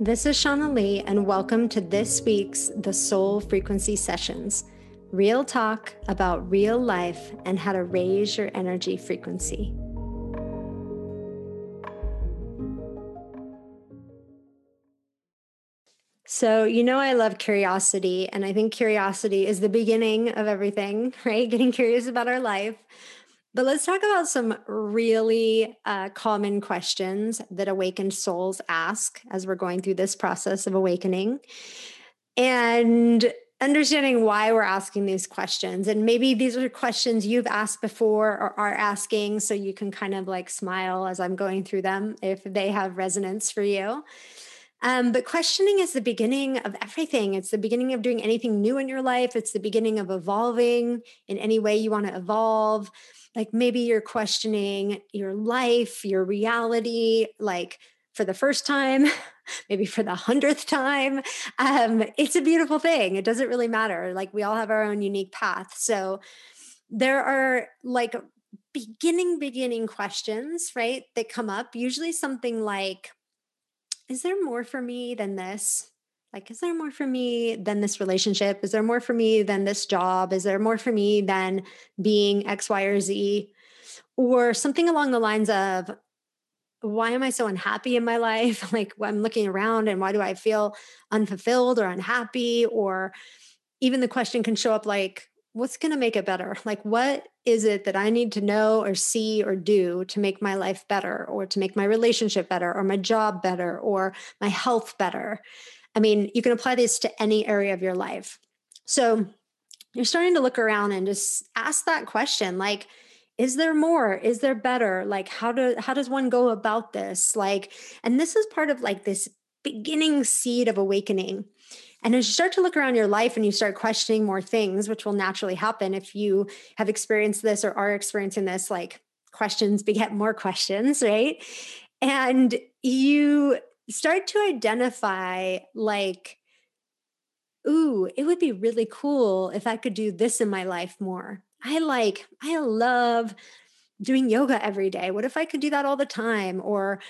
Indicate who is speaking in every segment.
Speaker 1: This is Shauna Lee, and welcome to this week's The Soul Frequency Sessions real talk about real life and how to raise your energy frequency. So, you know, I love curiosity, and I think curiosity is the beginning of everything, right? Getting curious about our life. But let's talk about some really uh, common questions that awakened souls ask as we're going through this process of awakening. And understanding why we're asking these questions. And maybe these are questions you've asked before or are asking. So you can kind of like smile as I'm going through them if they have resonance for you. Um, but questioning is the beginning of everything. It's the beginning of doing anything new in your life. It's the beginning of evolving in any way you want to evolve. Like maybe you're questioning your life, your reality, like for the first time, maybe for the hundredth time. Um, it's a beautiful thing. It doesn't really matter. Like we all have our own unique path. So there are like beginning, beginning questions, right? That come up, usually something like, is there more for me than this? Like, is there more for me than this relationship? Is there more for me than this job? Is there more for me than being X, Y, or Z? Or something along the lines of, why am I so unhappy in my life? Like, I'm looking around and why do I feel unfulfilled or unhappy? Or even the question can show up like, what's going to make it better? Like, what is it that I need to know or see or do to make my life better or to make my relationship better or my job better or my health better? I mean, you can apply this to any area of your life. So you're starting to look around and just ask that question like, is there more is there better like how do how does one go about this like and this is part of like this beginning seed of awakening and as you start to look around your life and you start questioning more things, which will naturally happen if you have experienced this or are experiencing this, like questions beget more questions, right? And you start to identify, like, ooh, it would be really cool if I could do this in my life more. I like, I love doing yoga every day. What if I could do that all the time? Or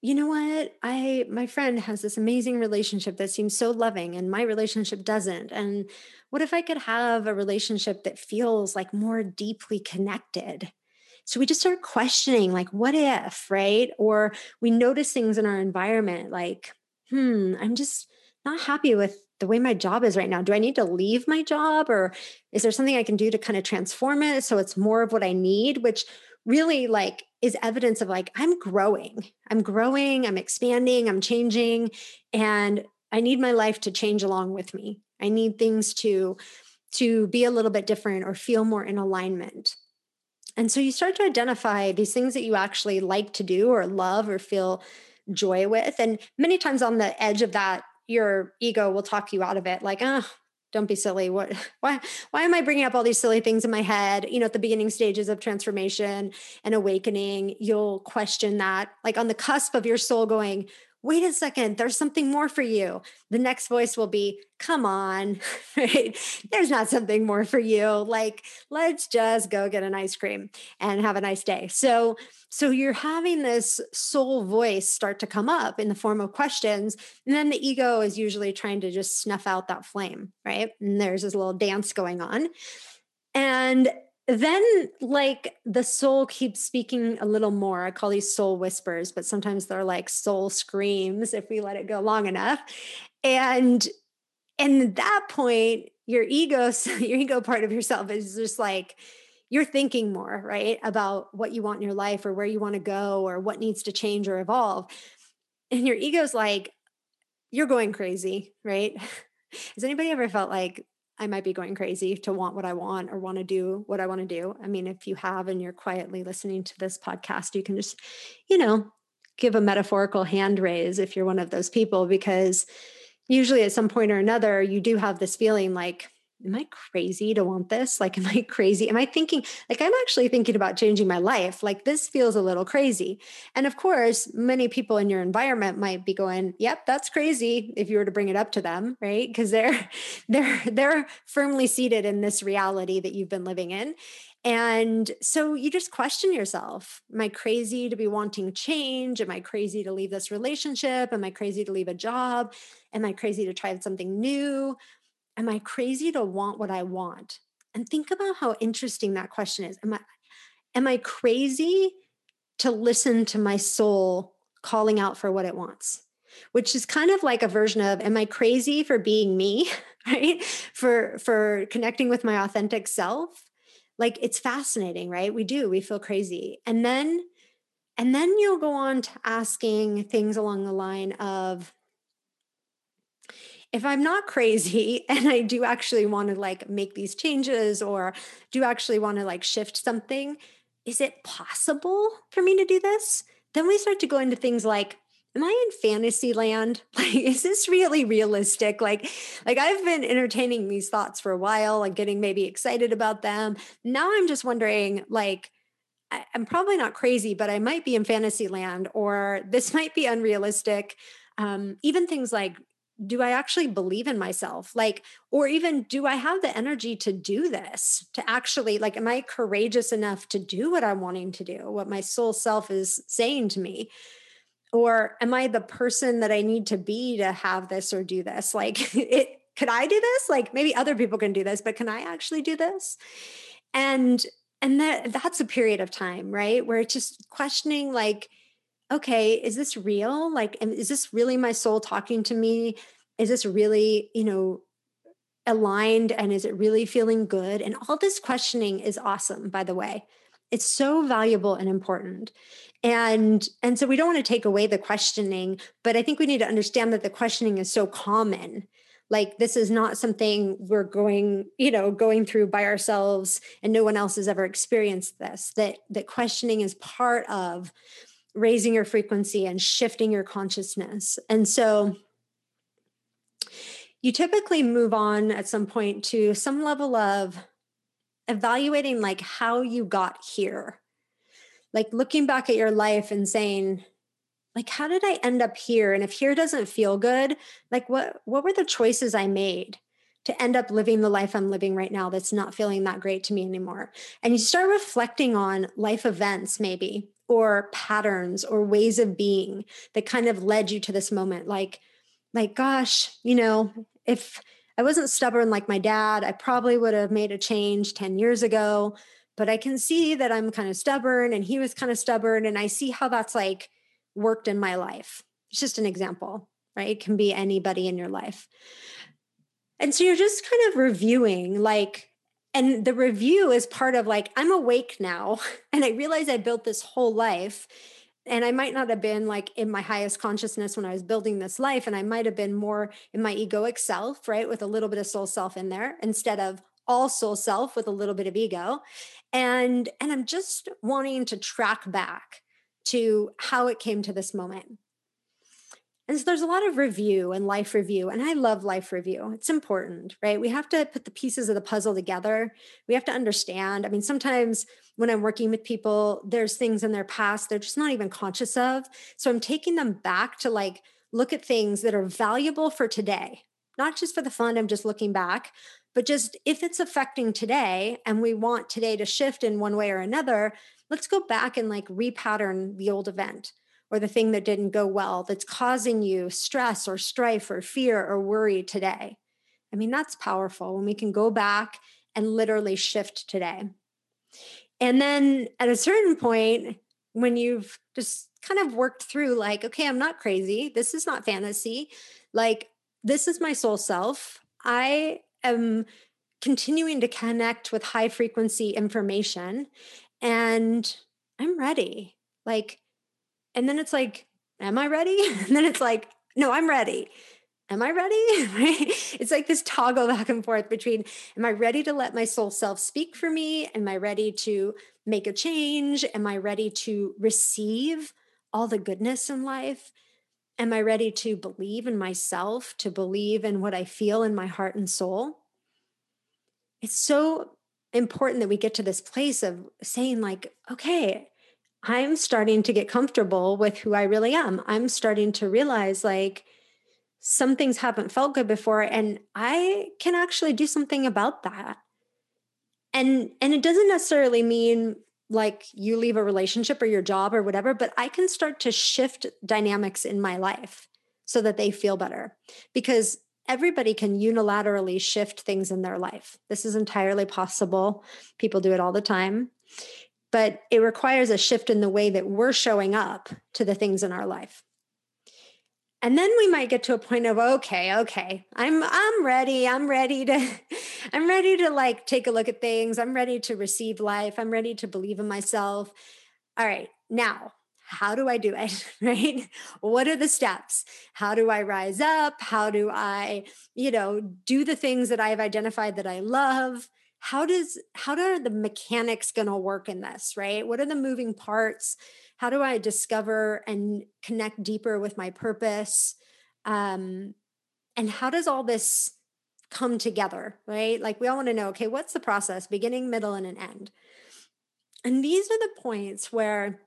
Speaker 1: you know what? I my friend has this amazing relationship that seems so loving and my relationship doesn't and what if i could have a relationship that feels like more deeply connected? So we just start questioning like what if right? Or we notice things in our environment like hmm i'm just not happy with the way my job is right now do i need to leave my job or is there something i can do to kind of transform it so it's more of what i need which really like is evidence of like i'm growing. I'm growing i'm expanding i'm changing and i need my life to change along with me. I need things to to be a little bit different or feel more in alignment. And so you start to identify these things that you actually like to do or love or feel joy with and many times on the edge of that your ego will talk you out of it like oh don't be silly. What why why am i bringing up all these silly things in my head? You know at the beginning stages of transformation and awakening you'll question that like on the cusp of your soul going wait a second, there's something more for you. The next voice will be, come on, right? There's not something more for you. Like, let's just go get an ice cream and have a nice day. So, so you're having this soul voice start to come up in the form of questions. And then the ego is usually trying to just snuff out that flame, right? And there's this little dance going on. And then like the soul keeps speaking a little more. I call these soul whispers but sometimes they're like soul screams if we let it go long enough. And and at that point your ego your ego part of yourself is just like you're thinking more right about what you want in your life or where you want to go or what needs to change or evolve. And your ego's like you're going crazy right? Has anybody ever felt like I might be going crazy to want what I want or want to do what I want to do. I mean, if you have and you're quietly listening to this podcast, you can just, you know, give a metaphorical hand raise if you're one of those people, because usually at some point or another, you do have this feeling like am I crazy to want this? Like, am I crazy? Am I thinking, like, I'm actually thinking about changing my life? Like, this feels a little crazy. And of course, many people in your environment might be going, yep, that's crazy if you were to bring it up to them, right? Because they're, they're, they're firmly seated in this reality that you've been living in. And so you just question yourself Am I crazy to be wanting change? Am I crazy to leave this relationship? Am I crazy to leave a job? Am I crazy to try something new? Am I crazy to want what I want? And think about how interesting that question is. Am I am I crazy to listen to my soul calling out for what it wants? Which is kind of like a version of am I crazy for being me, right? For for connecting with my authentic self? Like it's fascinating, right? We do, we feel crazy. And then and then you'll go on to asking things along the line of if I'm not crazy and I do actually want to like make these changes or do actually want to like shift something, is it possible for me to do this? Then we start to go into things like, am I in fantasy land? Like, is this really realistic? Like, like I've been entertaining these thoughts for a while and getting maybe excited about them. Now I'm just wondering, like, I'm probably not crazy, but I might be in fantasy land, or this might be unrealistic. Um, even things like do I actually believe in myself? Like, or even do I have the energy to do this? To actually, like, am I courageous enough to do what I'm wanting to do, what my soul self is saying to me? Or am I the person that I need to be to have this or do this? Like, it could I do this? Like, maybe other people can do this, but can I actually do this? And and that that's a period of time, right? Where it's just questioning, like, okay, is this real? Like, is this really my soul talking to me? Is this really, you know, aligned and is it really feeling good? And all this questioning is awesome, by the way. It's so valuable and important. And and so we don't want to take away the questioning, but I think we need to understand that the questioning is so common like this is not something we're going you know going through by ourselves and no one else has ever experienced this that that questioning is part of raising your frequency and shifting your consciousness. And so you typically move on at some point to some level of evaluating like how you got here. Like looking back at your life and saying, like how did I end up here? And if here doesn't feel good, like what what were the choices I made? to end up living the life I'm living right now that's not feeling that great to me anymore. And you start reflecting on life events, maybe, or patterns or ways of being that kind of led you to this moment. Like, like, gosh, you know, if I wasn't stubborn like my dad, I probably would have made a change 10 years ago. But I can see that I'm kind of stubborn and he was kind of stubborn. And I see how that's like worked in my life. It's just an example, right? It can be anybody in your life. And so you're just kind of reviewing like, and the review is part of like, I'm awake now. And I realize I built this whole life. And I might not have been like in my highest consciousness when I was building this life. And I might have been more in my egoic self, right? With a little bit of soul self in there instead of all soul self with a little bit of ego. And and I'm just wanting to track back to how it came to this moment. And so there's a lot of review and life review. And I love life review. It's important, right? We have to put the pieces of the puzzle together. We have to understand. I mean, sometimes when I'm working with people, there's things in their past they're just not even conscious of. So I'm taking them back to like look at things that are valuable for today, not just for the fun of just looking back, but just if it's affecting today and we want today to shift in one way or another, let's go back and like repattern the old event or the thing that didn't go well that's causing you stress or strife or fear or worry today. I mean, that's powerful when we can go back and literally shift today. And then at a certain point, when you've just kind of worked through, like, okay, I'm not crazy. This is not fantasy. Like, this is my soul self. I am continuing to connect with high frequency information and I'm ready. Like, and then it's like, am I ready? And then it's like, no, I'm ready. Am I ready? right? It's like this toggle back and forth between am I ready to let my soul self speak for me? Am I ready to make a change? Am I ready to receive all the goodness in life? Am I ready to believe in myself, to believe in what I feel in my heart and soul? it's so important that we get to this place of saying, like, okay, I'm starting to get comfortable with who I really am. I'm starting to realize, like, some things haven't felt good before, and I can actually do something about that. And and it doesn't necessarily mean like you leave a relationship or your job or whatever, but I can start to shift dynamics in my life so that they feel better. Because everybody can unilaterally shift things in their life. This is entirely possible. People do it all the time. But it requires a shift in the way that we're showing up to the things in our life. And then we might get to a point of okay, okay, I'm I'm ready. I'm ready to I'm ready to like take a look at things. I'm ready to receive life. I'm ready to believe in myself. All right. Now, how do I do it? Right? What are the steps? How do I rise up? How do I, you know, do the things that I've identified that I love? How does how are the mechanics going to work in this, right? What are the moving parts? How do I discover and connect deeper with my purpose? Um, and how does all this come together, right? Like we all want to know, okay, what's the process, beginning, middle, and an end? And these are the points where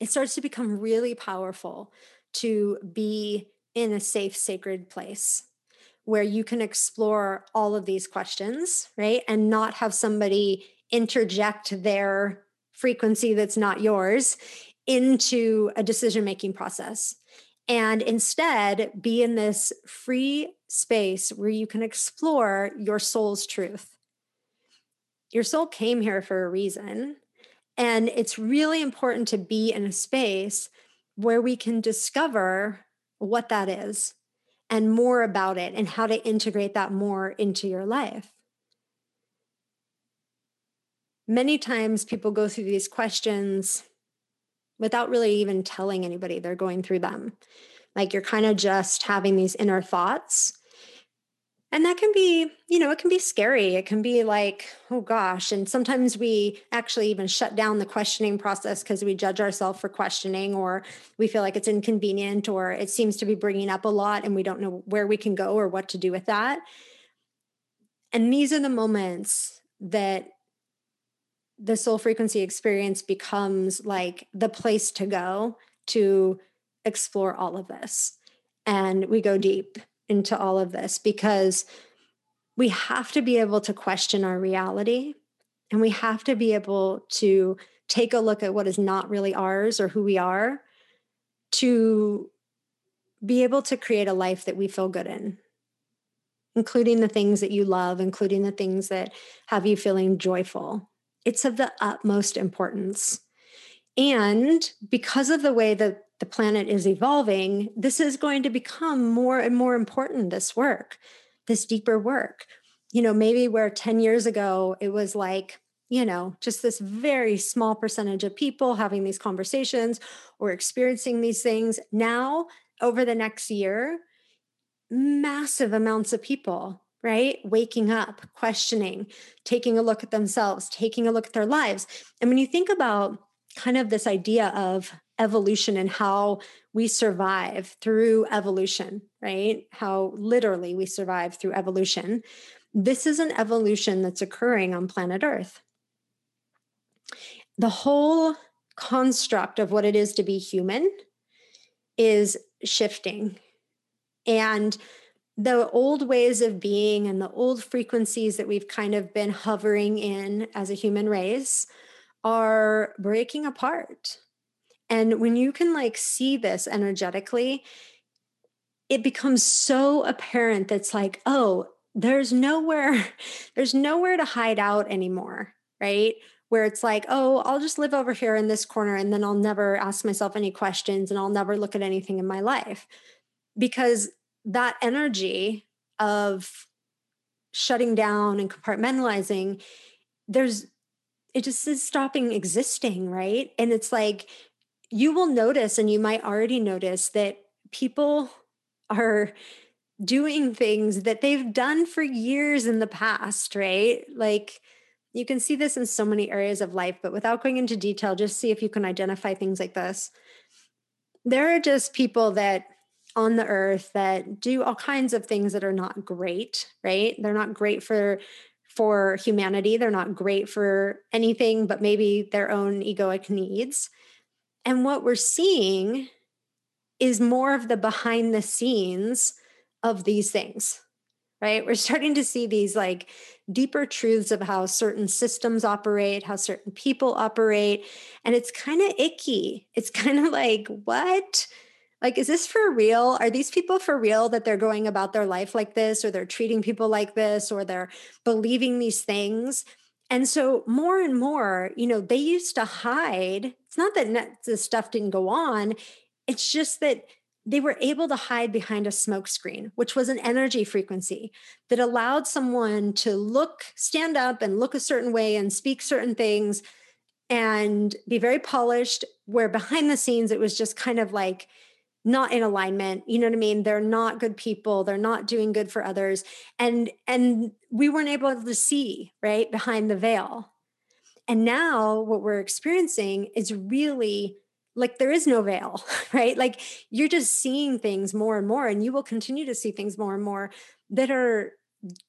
Speaker 1: it starts to become really powerful to be in a safe, sacred place where you can explore all of these questions, right? And not have somebody interject their frequency that's not yours into a decision making process. And instead, be in this free space where you can explore your soul's truth. Your soul came here for a reason. And it's really important to be in a space where we can discover what that is and more about it and how to integrate that more into your life. Many times people go through these questions without really even telling anybody they're going through them. Like you're kind of just having these inner thoughts and that can be you know it can be scary. It can be like oh gosh. And sometimes we actually even shut down the questioning process because we judge ourselves for questioning or we feel like it's inconvenient or it seems to be bringing up a lot and we don't know where we can go or what to do with that. And these are the moments that the soul frequency experience becomes like the place to go to explore all of this. And we go deep into all of this because we have to be able to question our reality and we have to be able to take a look at what is not really ours or who we are to be able to create a life that we feel good in including the things that you love including the things that have you feeling joyful. It's of the utmost importance. And because of the way that the planet is evolving, this is going to become more and more important, this work, this deeper work. You know, maybe where 10 years ago it was like, you know, just this very small percentage of people having these conversations or experiencing these things. Now, over the next year, massive amounts of people, right? Waking up, questioning, taking a look at themselves, taking a look at their lives. And when you think about kind of this idea of evolution and how we survive through evolution, right? How literally we survive through evolution. This is an evolution that's occurring on planet Earth. The whole construct of what it is to be human is shifting. And the old ways of being and the old frequencies that we've kind of been hovering in as a human race are breaking apart. And when you can like see this energetically, it becomes so apparent that's like, oh, there's nowhere, there's nowhere to hide out anymore, right? Where it's like, oh, I'll just live over here in this corner and then I'll never ask myself any questions and I'll never look at anything in my life. Because that energy of shutting down and compartmentalizing, there's it just is stopping existing, right? And it's like you will notice, and you might already notice that people are doing things that they've done for years in the past, right? Like you can see this in so many areas of life, but without going into detail, just see if you can identify things like this. There are just people that on the earth that do all kinds of things that are not great, right? They're not great for for humanity. They're not great for anything but maybe their own egoic needs. And what we're seeing is more of the behind the scenes of these things, right? We're starting to see these like deeper truths of how certain systems operate, how certain people operate. And it's kind of icky. It's kind of like, what? Like, is this for real? Are these people for real that they're going about their life like this, or they're treating people like this, or they're believing these things? And so, more and more, you know, they used to hide. It's not that the stuff didn't go on, it's just that they were able to hide behind a smokescreen, which was an energy frequency that allowed someone to look, stand up and look a certain way and speak certain things and be very polished. Where behind the scenes, it was just kind of like, not in alignment you know what i mean? They're not good people they're not doing good for others and and we weren't able to see right behind the veil. And now what we're experiencing is really like there is no veil right? Like you're just seeing things more and more and you will continue to see things more and more that are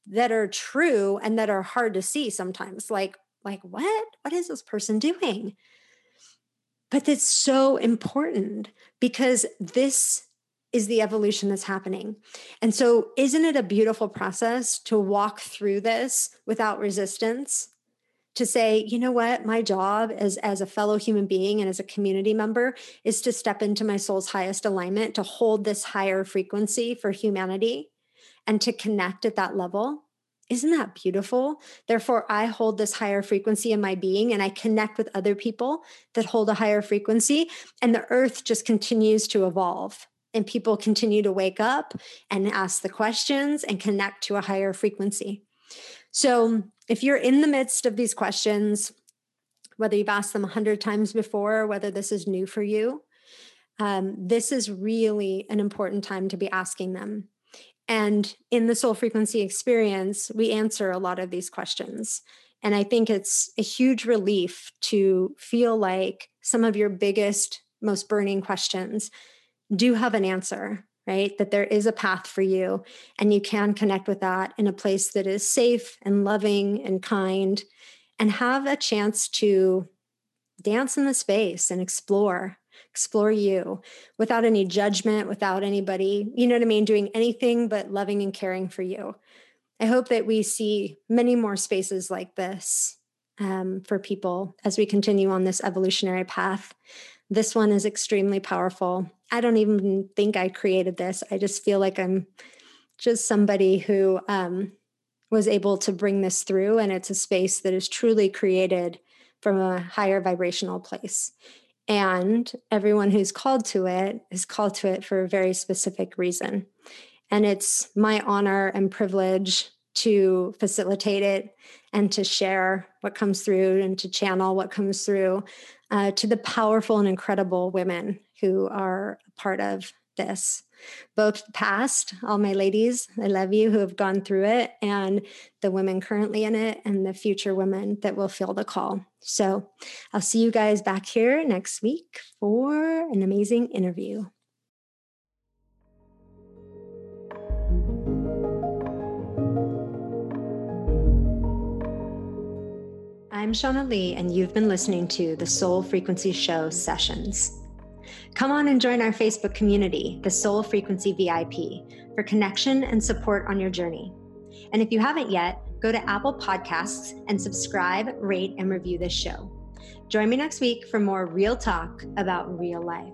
Speaker 1: that are true and that are hard to see sometimes. Like like what? What is this person doing but it's so important because this is the evolution that's happening. And so, isn't it a beautiful process to walk through this without resistance? To say, you know what, my job as, as a fellow human being and as a community member is to step into my soul's highest alignment, to hold this higher frequency for humanity and to connect at that level. Isn't that beautiful? Therefore, I hold this higher frequency in my being and I connect with other people that hold a higher frequency. And the earth just continues to evolve. And people continue to wake up and ask the questions and connect to a higher frequency. So, if you're in the midst of these questions, whether you've asked them a hundred times before, whether this is new for you, um, this is really an important time to be asking them and in the soul frequency experience, we answer a lot of these questions. And I think it's a huge relief to feel like some of your biggest, most burning questions do have an answer, right? That there is a path for you and you can connect with that in a place that is safe and loving and kind and have a chance to dance in the space and explore explore you without any judgment, without anybody, you know what I mean, doing anything but loving and caring for you. I hope that we see many more spaces like this um, for people as we continue on this evolutionary path. This one is extremely powerful. I don't even think I created this. I just feel like I'm just somebody who um, was able to bring this through, and it's a space that is truly created from a higher vibrational place. And everyone who's called to it is called to it for a very specific reason. And it's my honor and privilege to facilitate it and to share what comes through and to channel what comes through uh, to the powerful and incredible women who are part of this both past, all my ladies, I love you, who have gone through it, and the women currently in it, and the future women that will feel the call. So I'll see you guys back here next week for an amazing interview. I'm Shauna Lee, and you've been listening to the Soul Frequency Show sessions. Come on and join our Facebook community, the Soul Frequency VIP, for connection and support on your journey. And if you haven't yet, go to Apple Podcasts and subscribe, rate, and review this show. Join me next week for more real talk about real life.